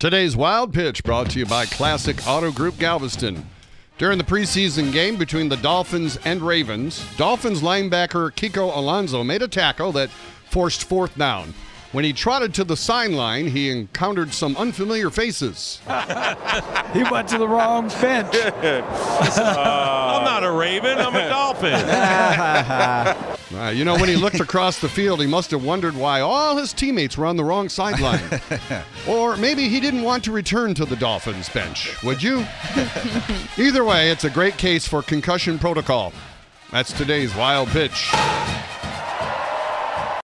Today's Wild Pitch brought to you by Classic Auto Group Galveston. During the preseason game between the Dolphins and Ravens, Dolphins linebacker Kiko Alonso made a tackle that forced fourth down. When he trotted to the sideline, he encountered some unfamiliar faces. He went to the wrong bench. I'm not a Raven. I'm a Dolphin. Uh, you know, when he looked across the field, he must have wondered why all his teammates were on the wrong sideline. or maybe he didn't want to return to the Dolphins bench. Would you? Either way, it's a great case for concussion protocol. That's today's wild pitch.